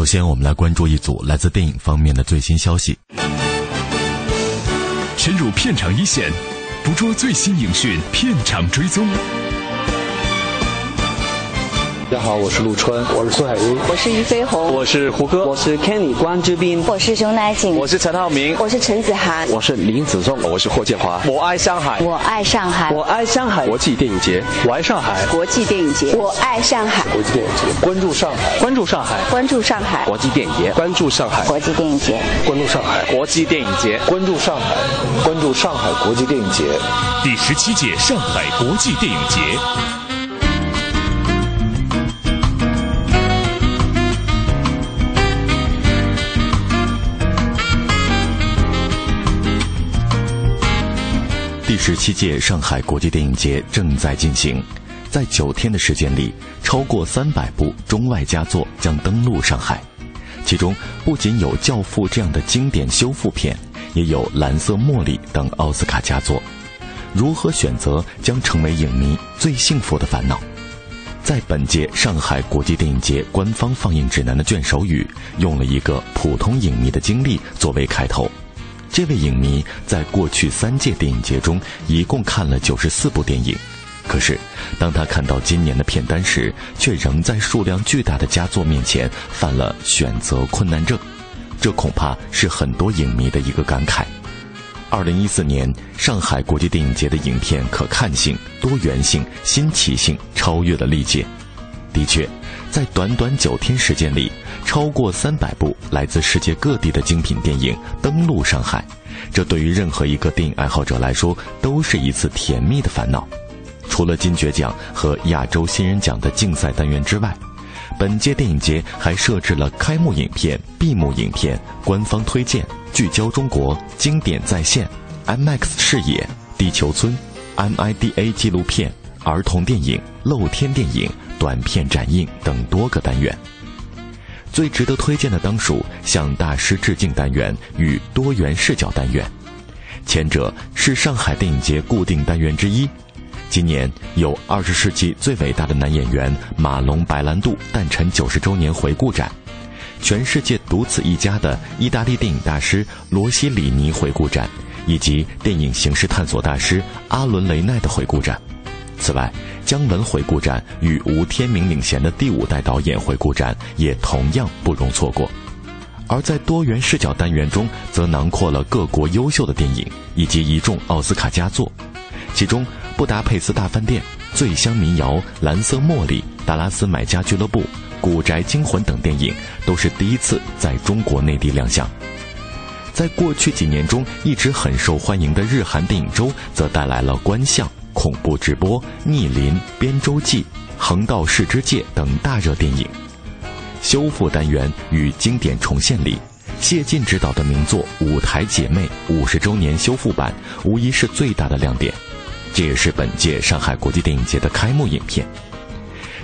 首先，我们来关注一组来自电影方面的最新消息。深入片场一线，捕捉最新影讯，片场追踪。大家好，我是陆川，我是苏海英，我是俞飞鸿，我是胡歌，我是 Kenny 关之斌，我是熊乃瑾，我是陈浩民，我是陈子涵，我是林子颂，我是霍建华。我爱上海，我爱上海，我爱上海。国际电影节，我爱上海。国际电影节，我爱上海。国际电影节，关注上海，关注上海，关注上海。国际电影节，关注上海。国际电影节，关注上海。国际电影节，关注上海，关注上海国际电影节。第十七届上海国际电影节。第十七届上海国际电影节正在进行，在九天的时间里，超过三百部中外佳作将登陆上海。其中不仅有《教父》这样的经典修复片，也有《蓝色茉莉》等奥斯卡佳作。如何选择将成为影迷最幸福的烦恼？在本届上海国际电影节官方放映指南的卷首语，用了一个普通影迷的经历作为开头。这位影迷在过去三届电影节中一共看了九十四部电影，可是当他看到今年的片单时，却仍在数量巨大的佳作面前犯了选择困难症。这恐怕是很多影迷的一个感慨。二零一四年上海国际电影节的影片可看性、多元性、新奇性超越了历届。的确，在短短九天时间里，超过三百部来自世界各地的精品电影登陆上海，这对于任何一个电影爱好者来说都是一次甜蜜的烦恼。除了金爵奖和亚洲新人奖的竞赛单元之外，本届电影节还设置了开幕影片、闭幕影片、官方推荐、聚焦中国、经典再现、IMAX 视野、地球村、MIDA 纪录片、儿童电影、露天电影。短片展映等多个单元，最值得推荐的当属向大师致敬单元与多元视角单元。前者是上海电影节固定单元之一。今年有二十世纪最伟大的男演员马龙·白兰度诞辰九十周年回顾展，全世界独此一家的意大利电影大师罗西里尼回顾展，以及电影形式探索大师阿伦·雷奈的回顾展。此外，姜文回顾展与吴天明领衔的第五代导演回顾展也同样不容错过。而在多元视角单元中，则囊括了各国优秀的电影以及一众奥斯卡佳作，其中《布达佩斯大饭店》《醉乡民谣》《蓝色茉莉》《达拉斯买家俱乐部》《古宅惊魂》等电影都是第一次在中国内地亮相。在过去几年中一直很受欢迎的日韩电影周，则带来了《观象》。恐怖直播、逆鳞、边洲记、横道世之介等大热电影，修复单元与经典重现里，谢晋执导的名作《舞台姐妹》五十周年修复版无疑是最大的亮点。这也是本届上海国际电影节的开幕影片。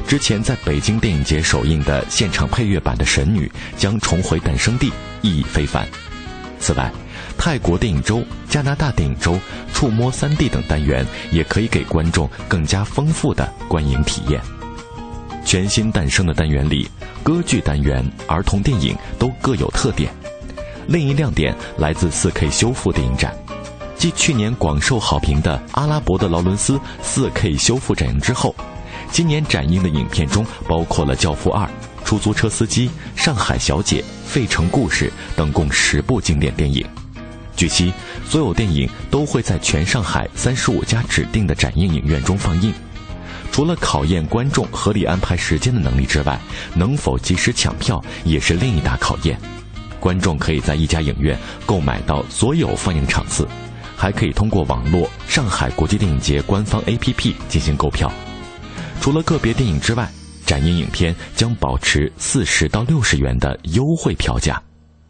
之前在北京电影节首映的现场配乐版的《神女》将重回诞生地，意义非凡。此外，泰国电影周、加拿大电影周、触摸三 D 等单元也可以给观众更加丰富的观影体验。全新诞生的单元里，歌剧单元、儿童电影都各有特点。另一亮点来自 4K 修复电影展，继去年广受好评的《阿拉伯的劳伦斯》4K 修复展映之后，今年展映的影片中包括了《教父二》、《出租车司机》、《上海小姐》、《费城故事》等共十部经典电影。据悉，所有电影都会在全上海三十五家指定的展映影院中放映。除了考验观众合理安排时间的能力之外，能否及时抢票也是另一大考验。观众可以在一家影院购买到所有放映场次，还可以通过网络上海国际电影节官方 APP 进行购票。除了个别电影之外，展映影片将保持四十到六十元的优惠票价。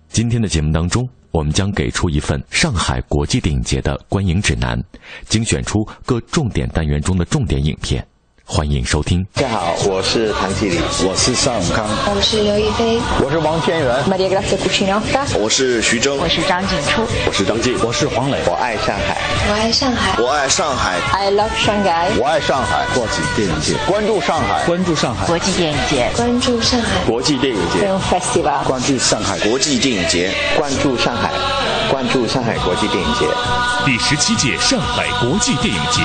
今天的节目当中，我们将给出一份上海国际电影节的观影指南，精选出各重点单元中的重点影片。欢迎收听。大家好，我是唐季礼，我是尚永康，我是刘亦菲，我是王天元，Maria Grazia Cucinotta，我是徐峥，我是张景初，我是张晋，我是黄磊，我爱上海，我爱上海。我爱上海。，I love Shanghai，我爱上海，国际电影节，关注上海，关注上海，国际电影节，关注上海。国际电影节，Film Festival，关注上海，国际电影节，关注上海，关注上海国际电影节。第十七届上海国际电影节，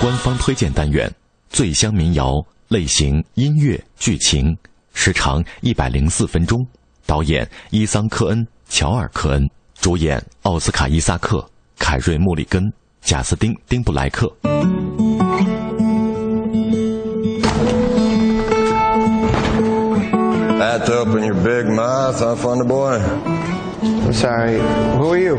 官方推荐单元：醉乡民谣类型音乐剧情，时长一百零四分钟，导演伊桑科恩、乔尔科恩，主演奥斯卡伊萨克、凯瑞穆里根、贾斯汀丁布莱克。That to open your big mouth, I found a boy. I'm sorry. Who are you?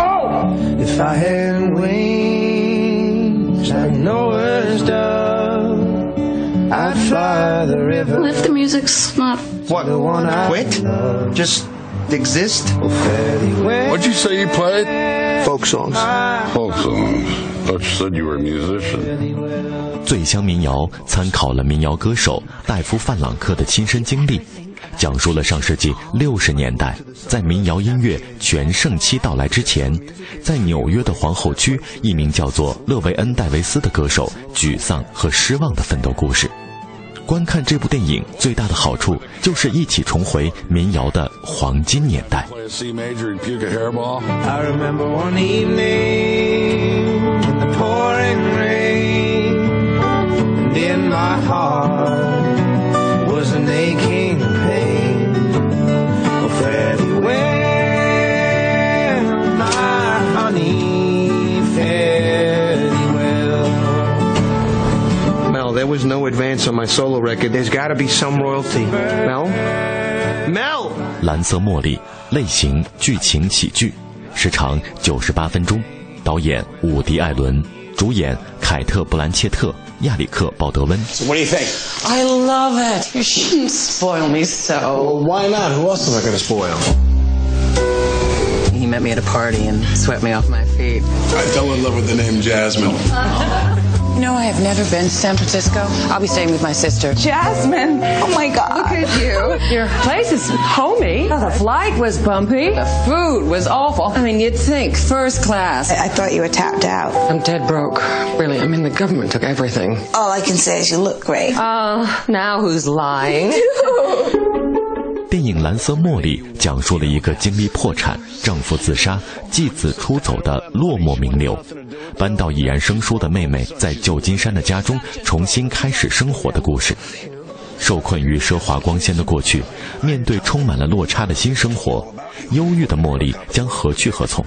Oh! If I had wings I'd fly the river. Well, if the music's not What? The I Quit? Just exist? What'd you say you played? folk songs. Folk songs. Thought you said you were a musician. 醉乡民谣参考了民谣歌手戴夫·范朗克的亲身经历，讲述了上世纪六十年代在民谣音乐全盛期到来之前，在纽约的皇后区，一名叫做勒维恩·戴维斯的歌手沮丧和失望的奋斗故事。观看这部电影最大的好处就是一起重回民谣的黄金年代。I remember one evening there was no advance on my solo record. There's got to be some royalty. Mel? Mel! 蓝色茉莉类型剧情喜剧，时长九十八分钟，导演伍迪·艾伦，主演凯特·布兰切特、亚里克·鲍德温。 What do you think? I love it. You shouldn't spoil me so. Why not? Who else am I going to spoil? He met me at a party and swept me off my feet. I fell in love with the name Jasmine. You know, I have never been to San Francisco. I'll be staying with my sister. Jasmine, oh my God, Look at you. Your place is homey. the flight was bumpy. The food was awful. I mean, you'd think first class. I thought you were tapped out. I'm dead broke. Really, I mean, the government took everything. All I can say is you look great. Uh, now who's lying? 电影《蓝色茉莉》讲述了一个经历破产、丈夫自杀、继子出走的落寞名流，搬到已然生疏的妹妹在旧金山的家中重新开始生活的故事。受困于奢华光鲜的过去，面对充满了落差的新生活，忧郁的茉莉将何去何从？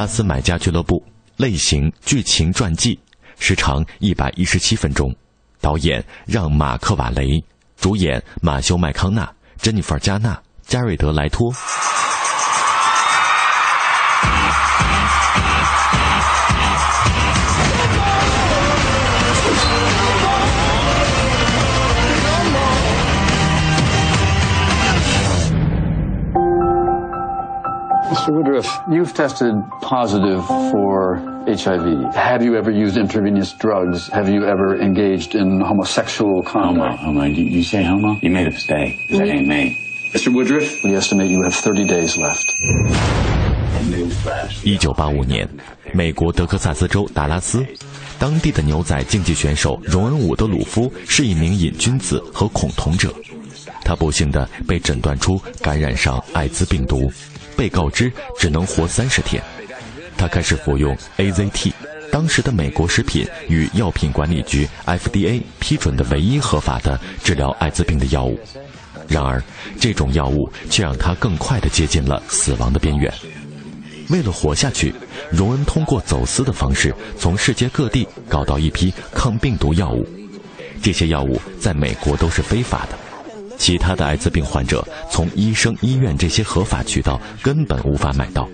拉斯买家俱乐部类型剧情传记，时长一百一十七分钟，导演让·马克瓦雷，主演马修·麦康纳、珍妮弗·加纳、加瑞德·莱托。Mr. Woodruff, you've tested positive for HIV. Have you ever used intravenous drugs? Have you ever engaged in homosexual conduct? Homo, you, you say homo? You made a mistake. That ain't me. Mr. Woodruff, we estimate you have 30 days left. 一九八五年，美国德克萨斯州达拉斯，当地的牛仔竞技选手荣恩·伍德鲁夫是一名瘾君子和恐同者，他不幸的被诊断出感染上艾滋病毒，被告知只能活三十天。他开始服用 AZT，当时的美国食品与药品管理局 FDA 批准的唯一合法的治疗艾滋病的药物。然而，这种药物却让他更快地接近了死亡的边缘。为了活下去，荣恩通过走私的方式从世界各地搞到一批抗病毒药物。这些药物在美国都是非法的，其他的艾滋病患者从医生、医院这些合法渠道根本无法买到。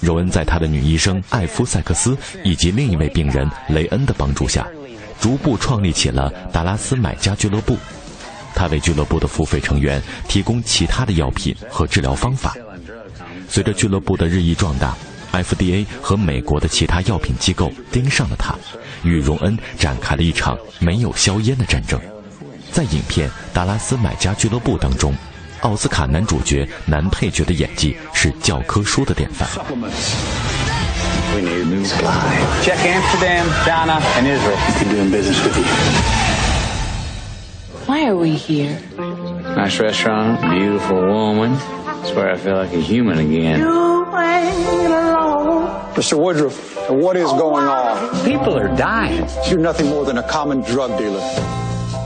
荣恩在他的女医生艾夫塞克斯以及另一位病人雷恩的帮助下，逐步创立起了达拉斯买家俱乐部。他为俱乐部的付费成员提供其他的药品和治疗方法。随着俱乐部的日益壮大，FDA 和美国的其他药品机构盯上了他，与荣恩展开了一场没有硝烟的战争。在影片《达拉斯买家俱乐部》当中。奥斯卡男主角、男配角的演技是教科书的典范。Check Amsterdam, China, and Israel. Been doing business with you. Why are we here? Nice restaurant, beautiful woman. Swear I feel like a human again. Mr. Woodruff, what is going on? People are dying. You're nothing more than a common drug dealer.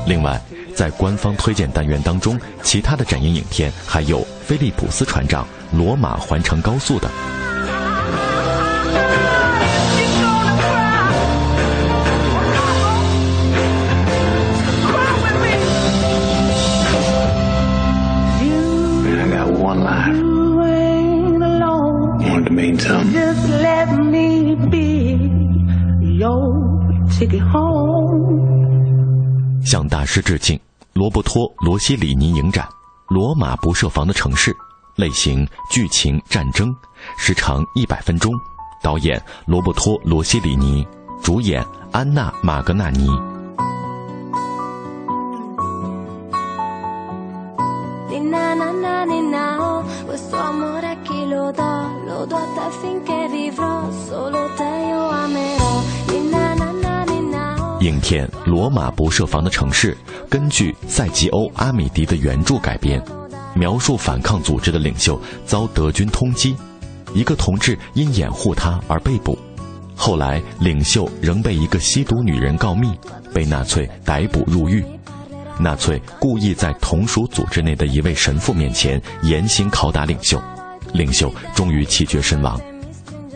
另外。在官方推荐单元当中，其他的展映影片还有《菲利普斯船长》《罗马环城高速》等。向大师致敬。罗伯托·罗西里尼影展，《罗马不设防的城市》，类型剧情战争，时长一百分钟，导演罗伯托·罗西里尼，主演安娜·马格纳尼。片《罗马不设防的城市》根据塞吉欧·阿米迪的原著改编，描述反抗组织的领袖遭德军通缉，一个同志因掩护他而被捕，后来领袖仍被一个吸毒女人告密，被纳粹逮捕入狱。纳粹故意在同属组织内的一位神父面前严刑拷打领袖，领袖终于气绝身亡。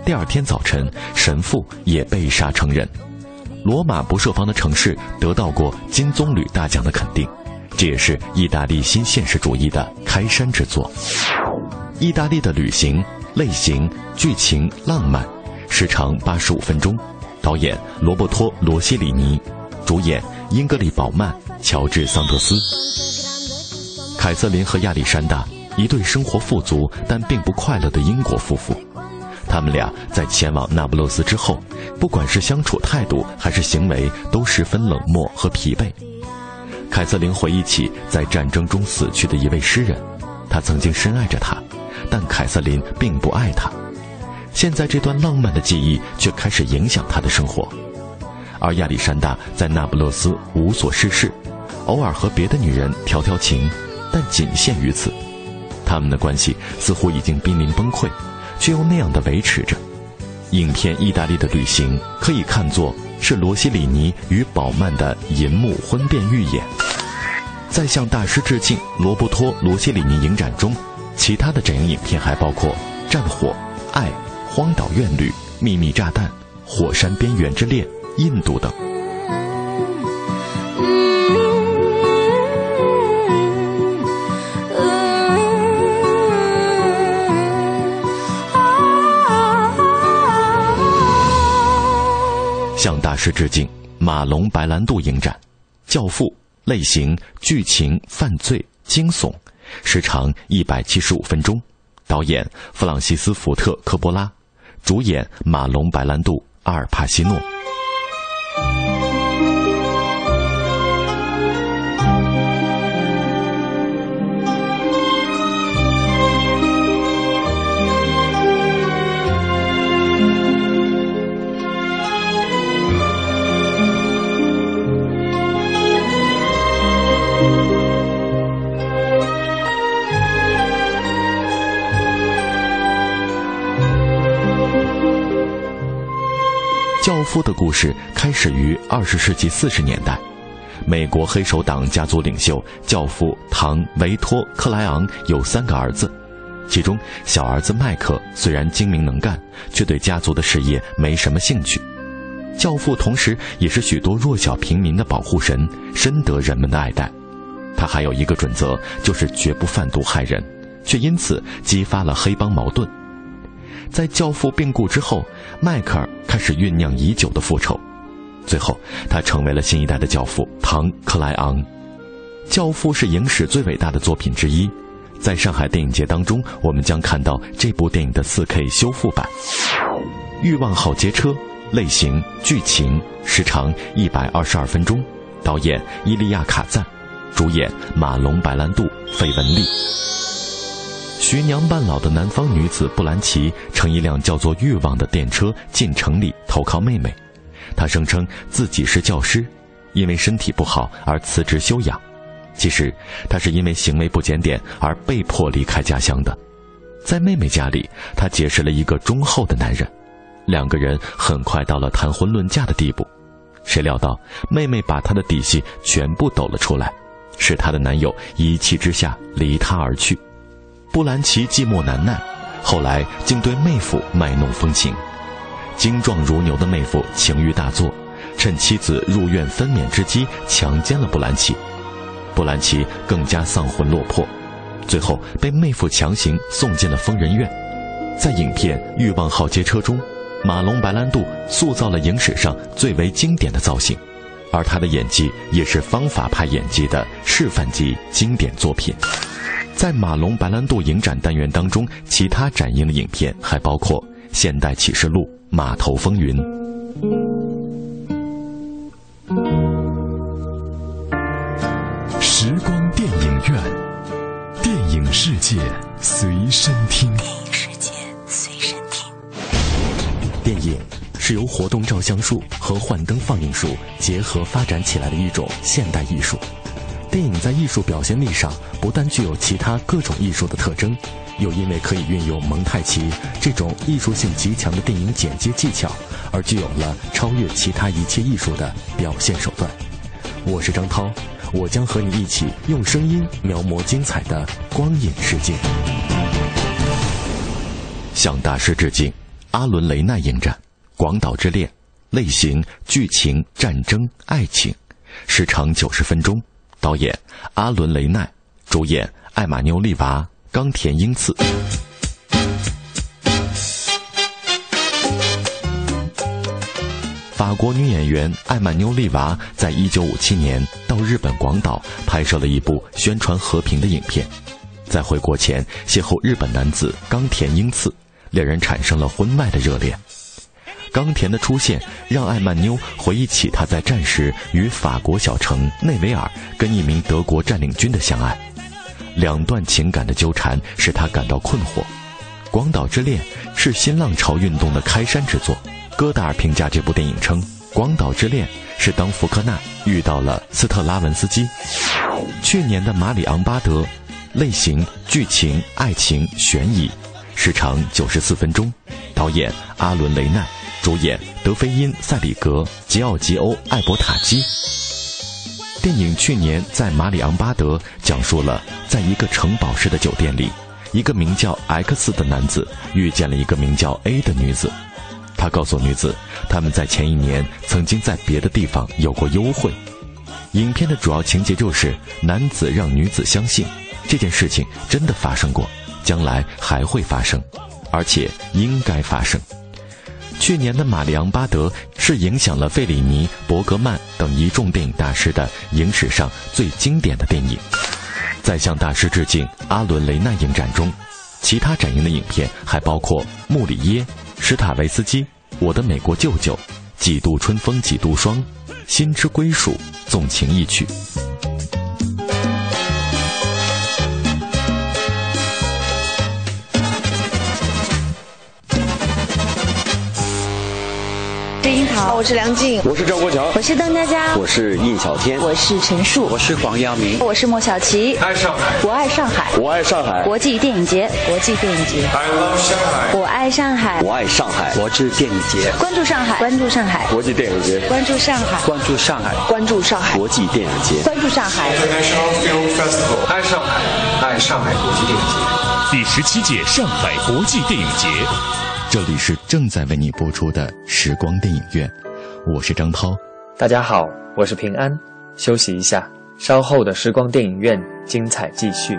第二天早晨，神父也被杀成人。罗马不设防的城市得到过金棕榈大奖的肯定，这也是意大利新现实主义的开山之作。意大利的旅行类型剧情浪漫，时长八十五分钟，导演罗伯托·罗西里尼，主演英格丽·宝曼、乔治·桑德斯。凯瑟琳和亚历山大，一对生活富足但并不快乐的英国夫妇。他们俩在前往那不勒斯之后，不管是相处态度还是行为，都十分冷漠和疲惫。凯瑟琳回忆起在战争中死去的一位诗人，他曾经深爱着他，但凯瑟琳并不爱他。现在这段浪漫的记忆却开始影响他的生活。而亚历山大在那不勒斯无所事事，偶尔和别的女人调调情，但仅限于此。他们的关系似乎已经濒临崩溃。却又那样的维持着。影片《意大利的旅行》可以看作是罗西里尼与宝曼的银幕婚变预演。在向大师致敬罗伯托·罗西里尼影展中，其他的展映影片还包括《战火》《爱》《荒岛怨侣》《秘密炸弹》《火山边缘之恋》《印度》等。是致敬，马龙白兰度影展，《教父》类型剧情犯罪惊悚，时长一百七十五分钟，导演弗朗西斯福特科波拉，主演马龙白兰度、阿尔帕西诺。夫》的故事开始于二十世纪四十年代。美国黑手党家族领袖教父唐·维托·克莱昂有三个儿子，其中小儿子麦克虽然精明能干，却对家族的事业没什么兴趣。教父同时也是许多弱小平民的保护神，深得人们的爱戴。他还有一个准则，就是绝不贩毒害人，却因此激发了黑帮矛盾。在教父病故之后，迈克尔开始酝酿已久的复仇。最后，他成为了新一代的教父唐·克莱昂。《教父》是影史最伟大的作品之一，在上海电影节当中，我们将看到这部电影的 4K 修复版。《欲望号街车》类型、剧情、时长一百二十二分钟，导演伊利亚·卡赞，主演马龙·白兰度、费雯丽。徐娘半老的南方女子布兰奇乘一辆叫做“欲望”的电车进城里投靠妹妹。她声称自己是教师，因为身体不好而辞职休养。其实，他是因为行为不检点而被迫离开家乡的。在妹妹家里，他结识了一个忠厚的男人，两个人很快到了谈婚论嫁的地步。谁料到，妹妹把他的底细全部抖了出来，使她的男友一气之下离她而去。布兰奇寂寞难耐，后来竟对妹夫卖弄风情。精壮如牛的妹夫情欲大作，趁妻子入院分娩之机强奸了布兰奇，布兰奇更加丧魂落魄，最后被妹夫强行送进了疯人院。在影片《欲望号街车》中，马龙·白兰度塑造了影史上最为经典的造型，而他的演技也是方法派演技的示范级经典作品。在马龙·白兰度影展单元当中，其他展映的影片还包括《现代启示录》。码头风云，时光电影院，电影世界随身听。电影世界随身听。电影是由活动照相术和幻灯放映术结合发展起来的一种现代艺术。电影在艺术表现力上不但具有其他各种艺术的特征。又因为可以运用蒙太奇这种艺术性极强的电影剪接技巧，而具有了超越其他一切艺术的表现手段。我是张涛，我将和你一起用声音描摹精彩的光影世界。向大师致敬，阿伦·雷奈影展，《广岛之恋》，类型、剧情、战争、爱情，时长九十分钟，导演阿伦·雷奈，主演艾玛妞·利娃。冈田英次，法国女演员艾玛妞利娃在一九五七年到日本广岛拍摄了一部宣传和平的影片，在回国前邂逅日本男子冈田英次，两人产生了婚外的热恋。冈田的出现让艾曼妞回忆起他在战时与法国小城内维尔跟一名德国占领军的相爱。两段情感的纠缠使他感到困惑，《广岛之恋》是新浪潮运动的开山之作。戈达尔评价这部电影称，《广岛之恋》是当福克纳遇到了斯特拉文斯基。去年的《马里昂巴德》，类型、剧情、爱情、悬疑，时长九十四分钟，导演阿伦·雷奈，主演德菲因·塞里格、吉奥吉欧·艾伯塔基。电影去年在马里昂巴德讲述了，在一个城堡式的酒店里，一个名叫 X 的男子遇见了一个名叫 A 的女子。他告诉女子，他们在前一年曾经在别的地方有过幽会。影片的主要情节就是男子让女子相信这件事情真的发生过，将来还会发生，而且应该发生。去年的《马里昂巴德》是影响了费里尼、伯格曼等一众电影大师的影史上最经典的电影。在向大师致敬阿伦·雷奈影展中，其他展映的影片还包括《穆里耶》、史塔维斯基、《我的美国舅舅》、《几度春风几度霜》、《心之归属》、《纵情一曲》。我是梁静，我是赵国强，我是邓家佳，我是印小天，我是陈数，我是黄耀明，我是莫小琪。爱上海，我爱上海，我爱上海。国际电影节，国际电影节。I love 上海，我爱上海，我爱上海。国际电影节，关注上海，关注上海，国际电影节，关注上海，关注上海，关注上海，国际电影节，关注上海。International Film Festival，爱上海，爱上海国际电影节。第十七届上海国际电影节。这里是正在为你播出的时光电影院，我是张涛。大家好，我是平安。休息一下，稍后的时光电影院精彩继续。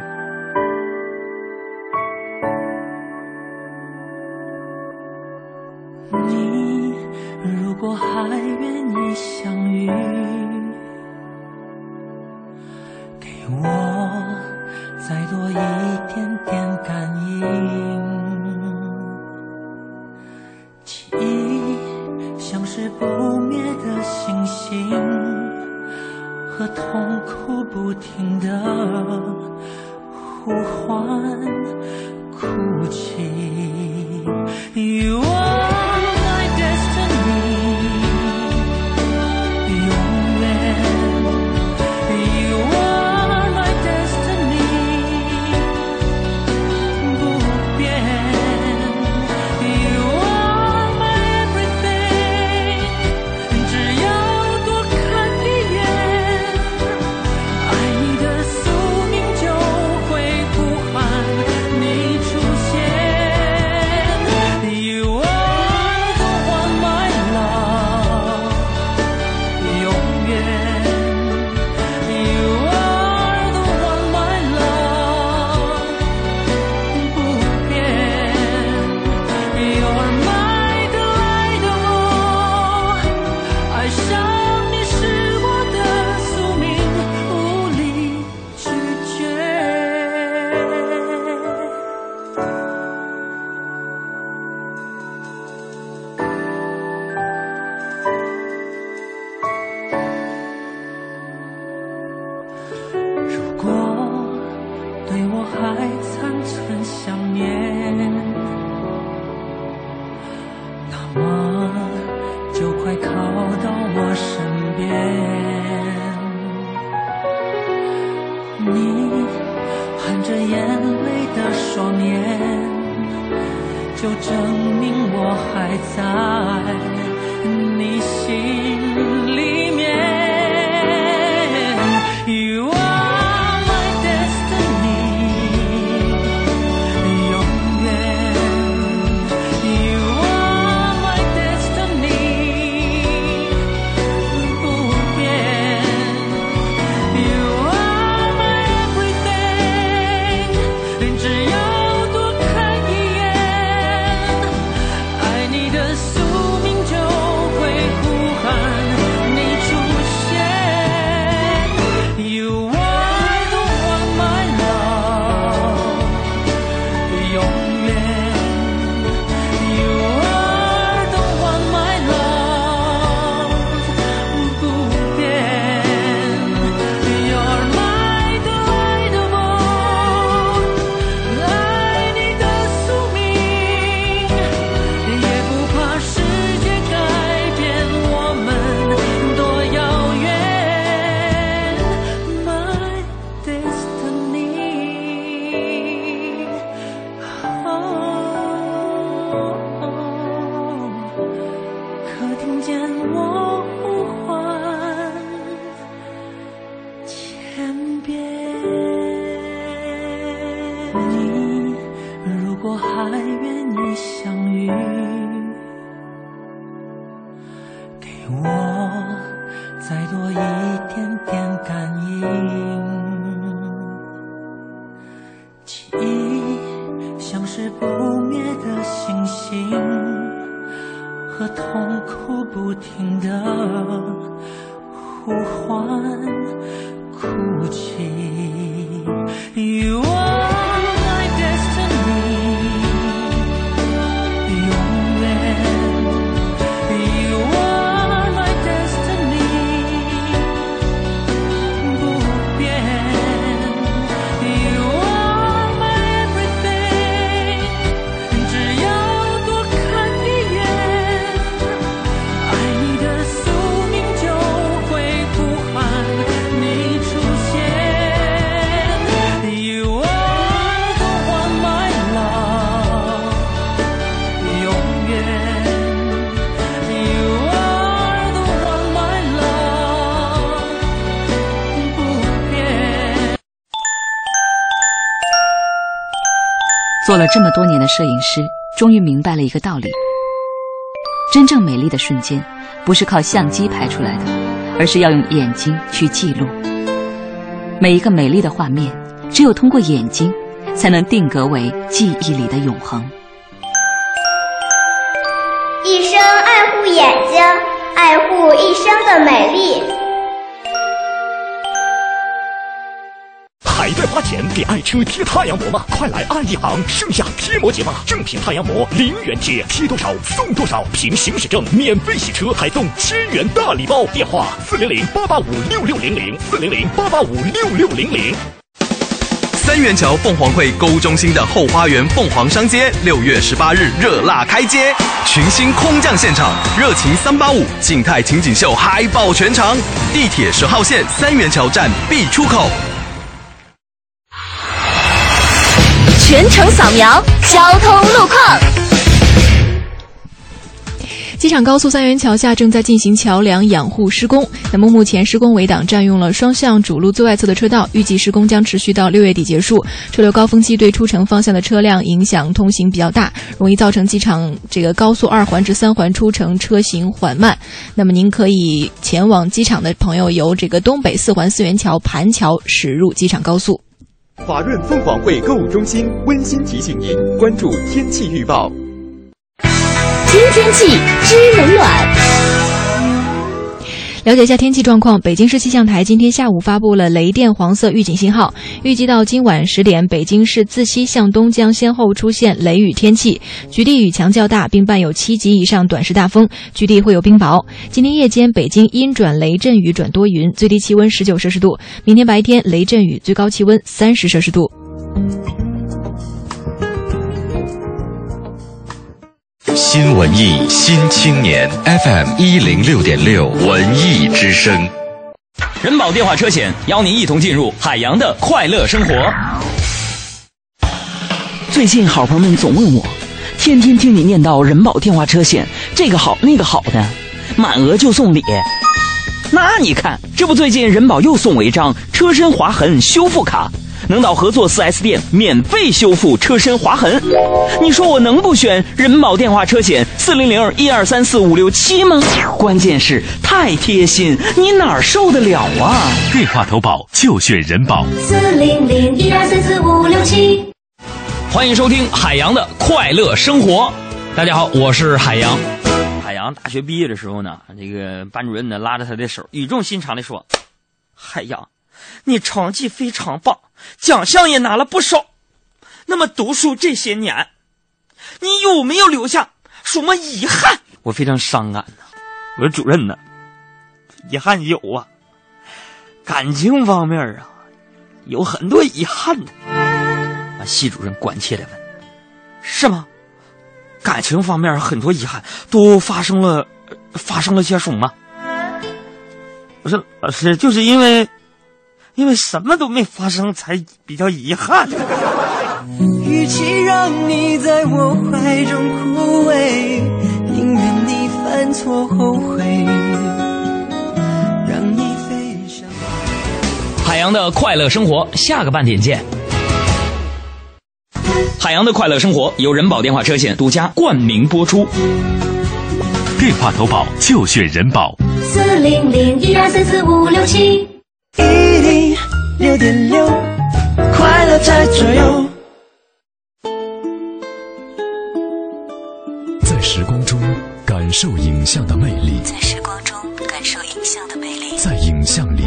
证明我还在你心里我。这么多年的摄影师，终于明白了一个道理：真正美丽的瞬间，不是靠相机拍出来的，而是要用眼睛去记录。每一个美丽的画面，只有通过眼睛，才能定格为记忆里的永恒。一生爱护眼睛，爱护一生的美丽。花钱给爱车贴太阳膜吗？快来爱一行盛夏贴膜节吧！正品太阳膜零元贴，贴多少送多少，凭行驶证免费洗车，还送千元大礼包。电话：四零零八八五六六零零，四零零八八五六六零零。三元桥凤凰汇购物中心的后花园凤凰商街，六月十八日热辣开街，群星空降现场，热情三八五静态情景秀嗨爆全场，地铁十号线三元桥站 B 出口。全程扫描交通路况。机场高速三元桥下正在进行桥梁养护施工。那么目前施工围挡占用了双向主路最外侧的车道，预计施工将持续到六月底结束。车流高峰期对出城方向的车辆影响通行比较大，容易造成机场这个高速二环至三环出城车行缓慢。那么您可以前往机场的朋友由这个东北四环四元桥盘桥驶入机场高速。华润凤凰汇购物中心温馨提醒您关注天气预报。听天气知冷暖。了解一下天气状况。北京市气象台今天下午发布了雷电黄色预警信号，预计到今晚十点，北京市自西向东将先后出现雷雨天气，局地雨强较大，并伴有七级以上短时大风，局地会有冰雹。今天夜间，北京阴转雷阵雨转多云，最低气温十九摄氏度；明天白天雷阵雨，最高气温三十摄氏度。新文艺新青年 FM 一零六点六文艺之声，人保电话车险邀您一同进入海洋的快乐生活。最近好朋友们总问我，天天听你念叨人保电话车险这个好那个好的，满额就送礼。那你看，这不最近人保又送我一张车身划痕修复卡。能到合作 4S 店免费修复车身划痕，你说我能不选人保电话车险四零零一二三四五六七吗？关键是太贴心，你哪受得了啊？电话投保就选人保四零零一二三四五六七。欢迎收听海洋的快乐生活，大家好，我是海洋。海洋大学毕业的时候呢，这个班主任呢拉着他的手，语重心长的说：“海洋，你成绩非常棒。”奖项也拿了不少，那么读书这些年，你有没有留下什么遗憾？我非常伤感呐，我说主任呢，遗憾有啊，感情方面啊，有很多遗憾。啊，系主任关切的问：“是吗？感情方面很多遗憾，都发生了，发生了些什么？”我说：“老师，就是因为。”因为什么都没发生，才比较遗憾。与其让你在我怀中枯萎，宁愿你犯错后悔，让你飞上。海洋的快乐生活，下个半点见。海洋的快乐生活由人保电话车险独家冠名播出，电话投保就选人保。四零零一二三四五六七。一零六点六，快乐在左右。在时光中感受影像的魅力，在时光中感受影像的魅力，在影像里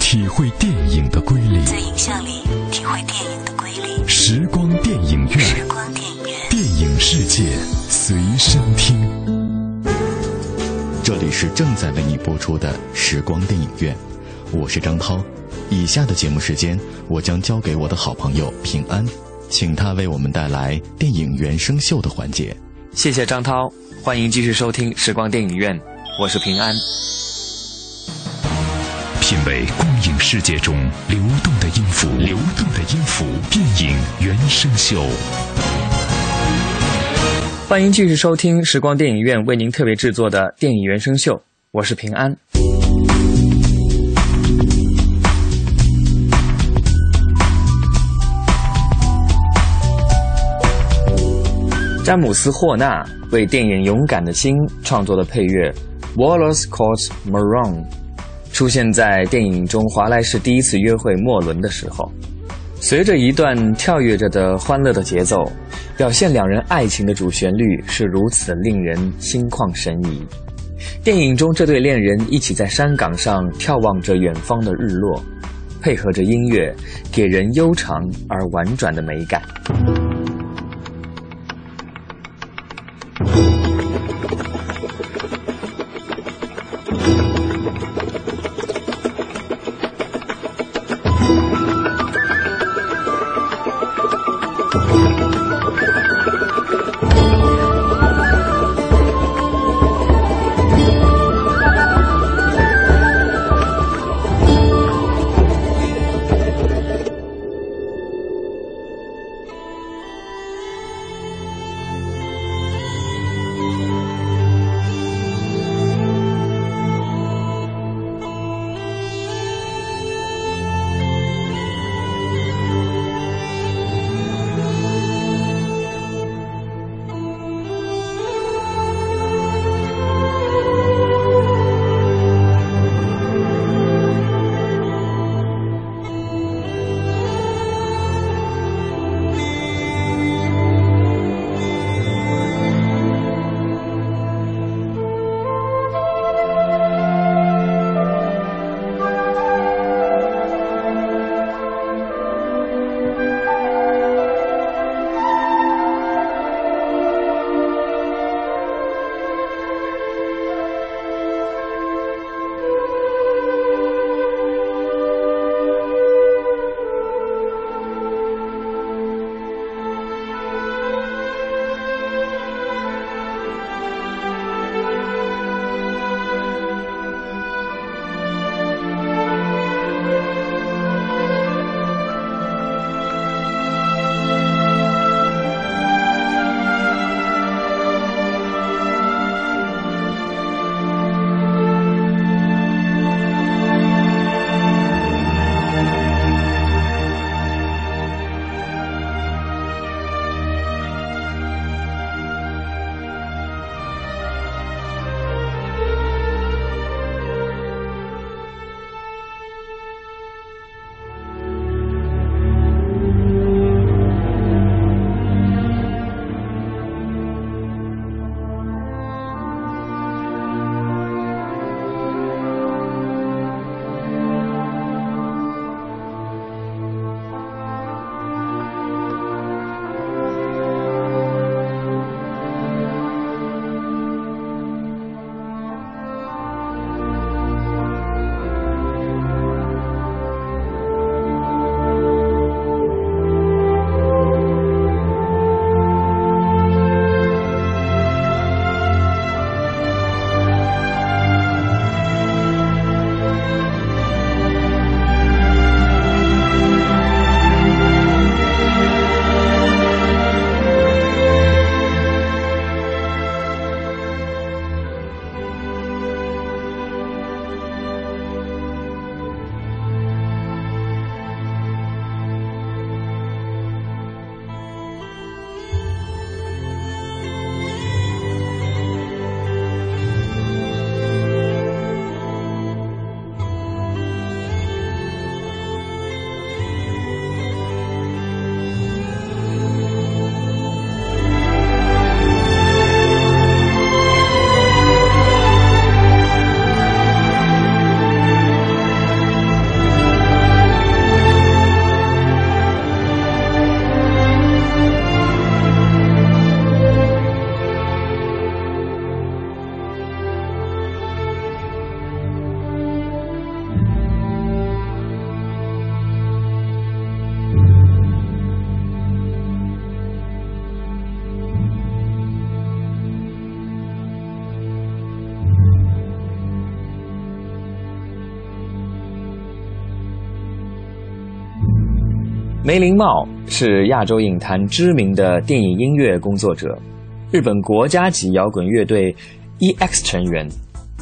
体会电影的瑰丽，在影像里体会电影的瑰丽。时光电影院，时光电影院，电影世界随身听。这里是正在为你播出的时光电影院。我是张涛，以下的节目时间我将交给我的好朋友平安，请他为我们带来电影原声秀的环节。谢谢张涛，欢迎继续收听时光电影院，我是平安。品味光影世界中流动的音符，流动的音符，电影原声秀。欢迎继续收听时光电影院为您特别制作的电影原声秀，我是平安。詹姆斯·霍纳为电影《勇敢的心》创作的配乐《Wallace Calls Maroon》，出现在电影中华莱士第一次约会莫伦的时候。随着一段跳跃着的欢乐的节奏，表现两人爱情的主旋律是如此令人心旷神怡。电影中这对恋人一起在山岗上眺望着远方的日落，配合着音乐，给人悠长而婉转的美感。梅林茂是亚洲影坛知名的电影音乐工作者，日本国家级摇滚乐队 E.X 成员，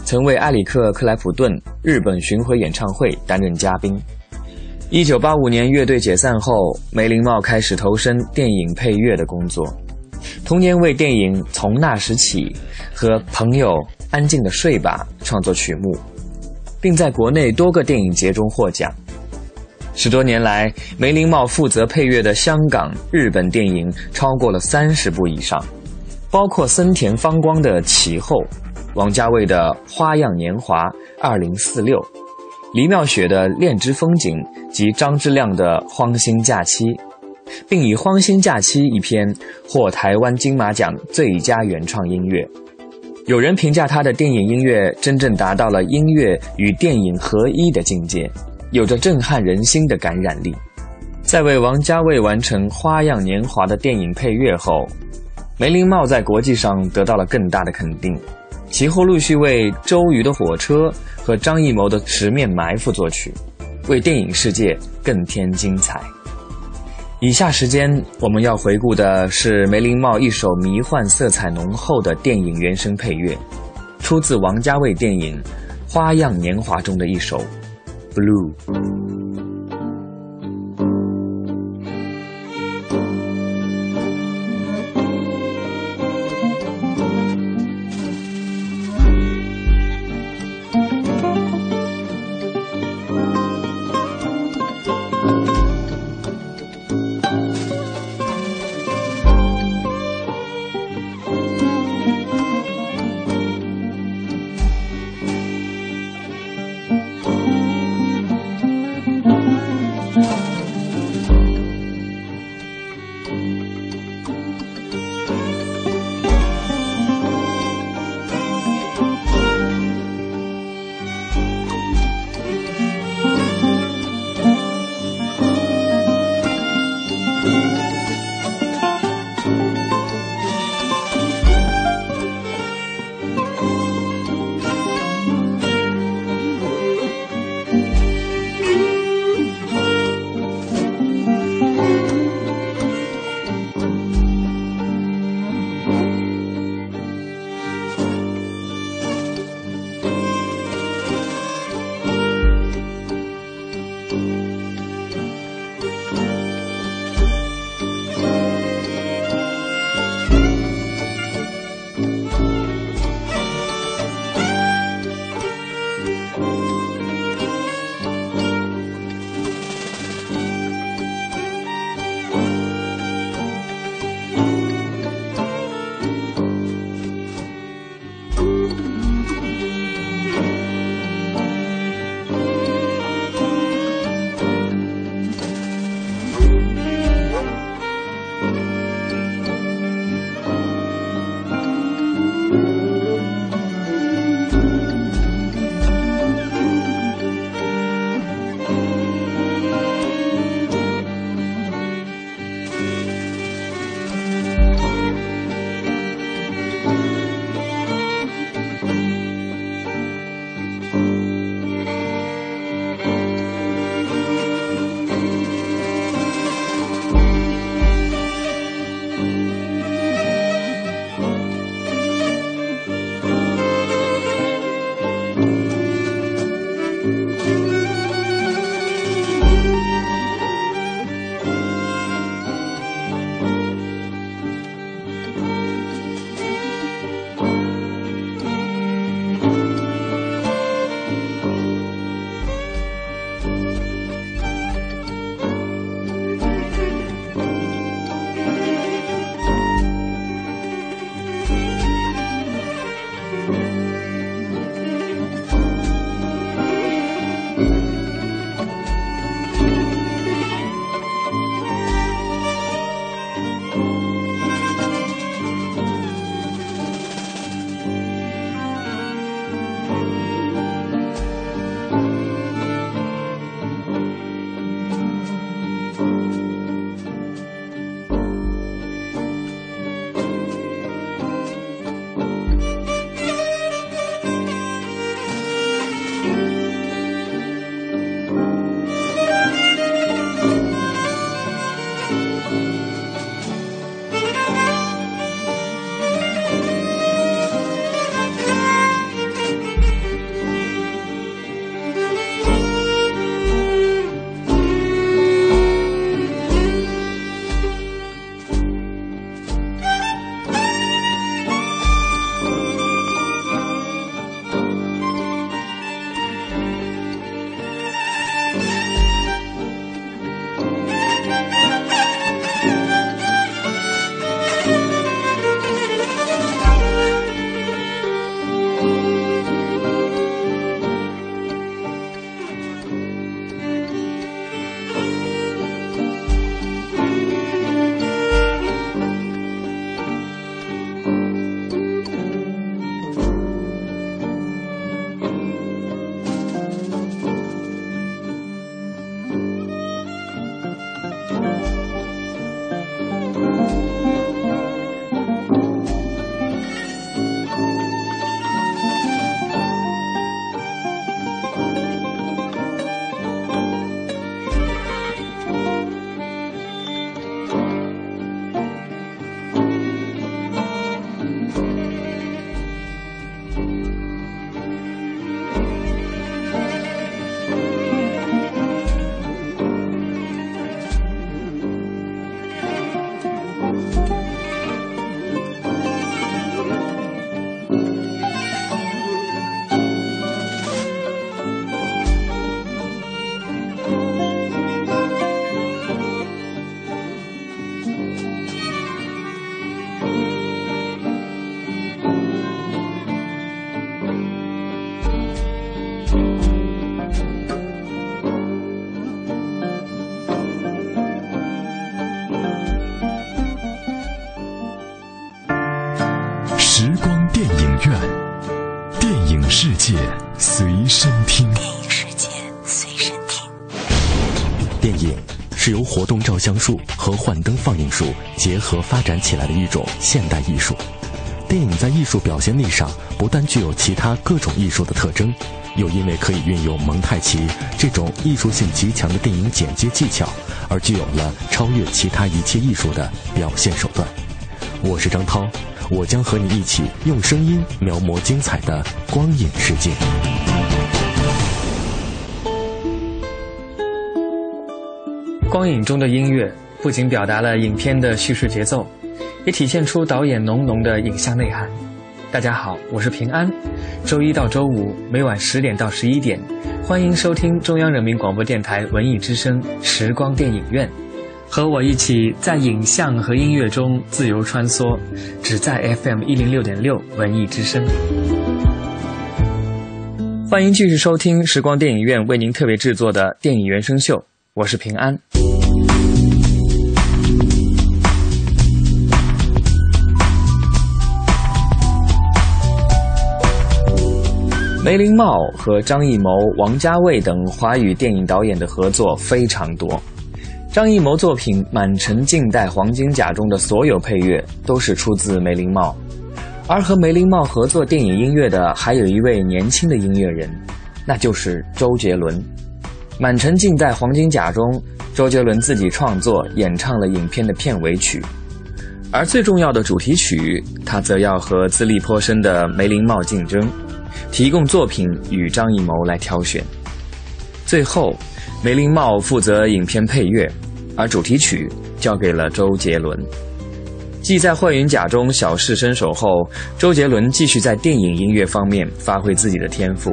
曾为埃里克·克莱普顿日本巡回演唱会担任嘉宾。一九八五年乐队解散后，梅林茂开始投身电影配乐的工作。同年为电影《从那时起》和《朋友安静的睡吧》创作曲目，并在国内多个电影节中获奖。十多年来，梅林茂负责配乐的香港、日本电影超过了三十部以上，包括森田芳光的《其后》，王家卫的《花样年华二零四六》，黎妙雪的《恋之风景》及张之亮的《荒星假期》，并以《荒星假期》一篇获台湾金马奖最佳原创音乐。有人评价他的电影音乐真正达到了音乐与电影合一的境界。有着震撼人心的感染力。在为王家卫完成《花样年华》的电影配乐后，梅林茂在国际上得到了更大的肯定。其后陆续为周瑜的火车和张艺谋的《十面埋伏》作曲，为电影世界更添精彩。以下时间我们要回顾的是梅林茂一首迷幻色彩浓厚的电影原声配乐，出自王家卫电影《花样年华》中的一首。Blue. 术和幻灯放映术结合发展起来的一种现代艺术。电影在艺术表现力上不但具有其他各种艺术的特征，又因为可以运用蒙太奇这种艺术性极强的电影剪接技巧，而具有了超越其他一切艺术的表现手段。我是张涛，我将和你一起用声音描摹精彩的光影世界。光影中的音乐不仅表达了影片的叙事节奏，也体现出导演浓浓的影像内涵。大家好，我是平安。周一到周五每晚十点到十一点，欢迎收听中央人民广播电台文艺之声时光电影院，和我一起在影像和音乐中自由穿梭，只在 FM 一零六点六文艺之声。欢迎继续收听时光电影院为您特别制作的电影原声秀，我是平安。梅林茂和张艺谋、王家卫等华语电影导演的合作非常多。张艺谋作品《满城尽带黄金甲》中的所有配乐都是出自梅林茂，而和梅林茂合作电影音乐的还有一位年轻的音乐人，那就是周杰伦。《满城尽带黄金甲》中，周杰伦自己创作演唱了影片的片尾曲，而最重要的主题曲，他则要和资历颇深的梅林茂竞争。提供作品与张艺谋来挑选，最后，梅林茂负责影片配乐，而主题曲交给了周杰伦。继在《幻影甲》中小试身手后，周杰伦继续在电影音乐方面发挥自己的天赋。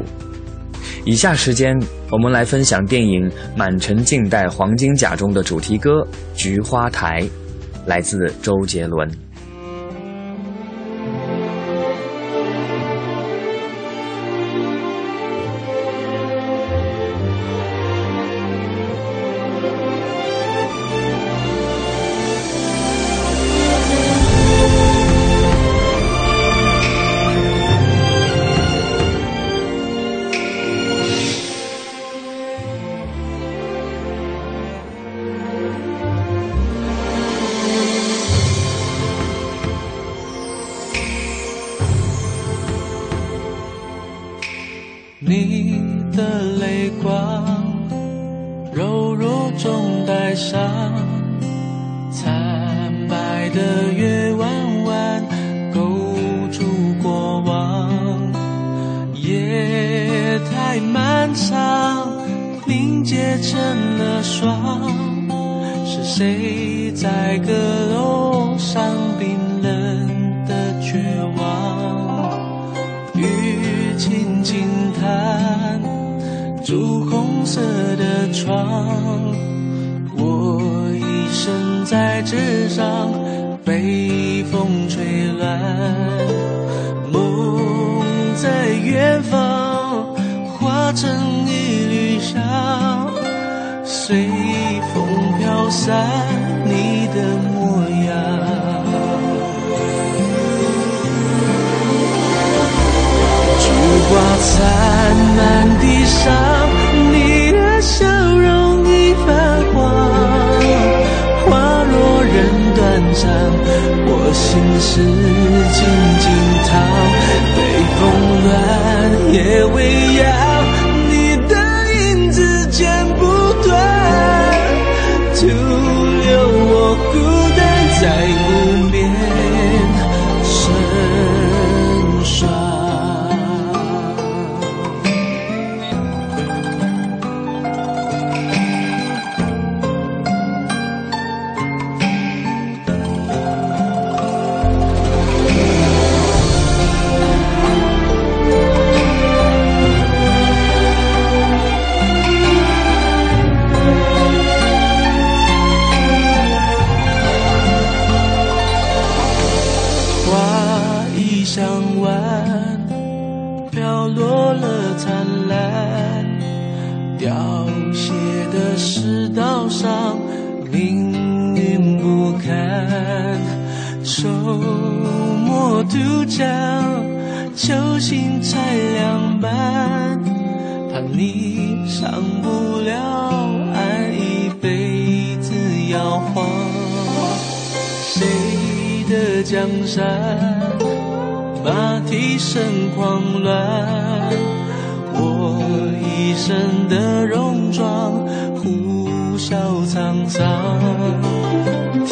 以下时间，我们来分享电影《满城尽带黄金甲》中的主题歌《菊花台》，来自周杰伦。心事静静躺。北风乱，夜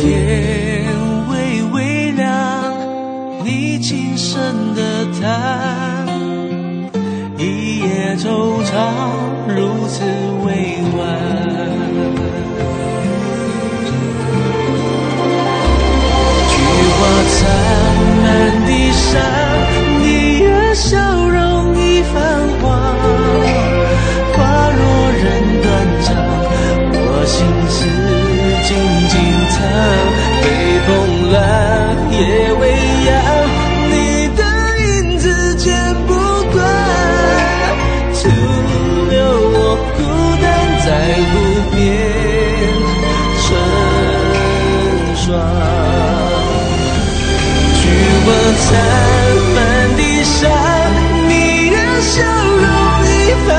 天微微亮，你轻声的叹，北风乱，夜未央，你的影子剪不断，徒留我孤单在湖边成双。菊花残，满地伤，你的笑容已泛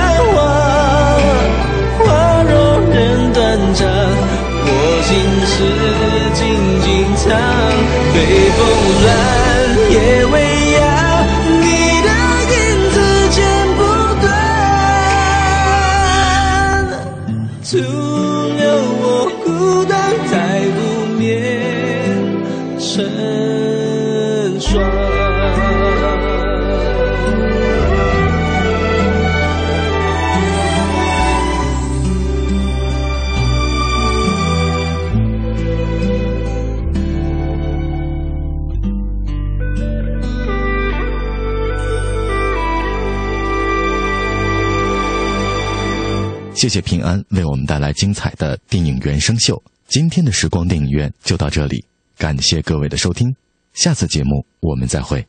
谢谢平安为我们带来精彩的电影原声秀。今天的时光电影院就到这里，感谢各位的收听，下次节目我们再会。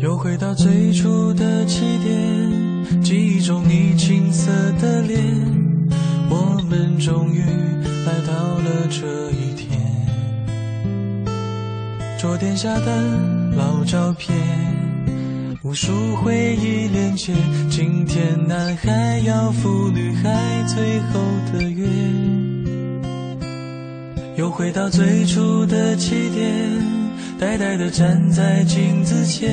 又回到最初的起点，记忆中你青涩的脸，我们终于来到了这一天。桌垫下的老照片，无数回忆连接，今天男孩要赴女孩最后的约。又回到最初的起点。呆呆地站在镜子前，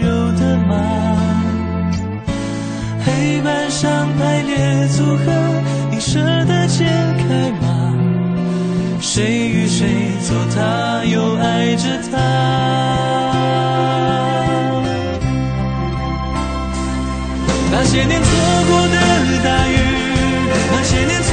上排列组合，你舍得解开吗？谁与谁做他，又爱着他？那些年错过的大雨。那些年错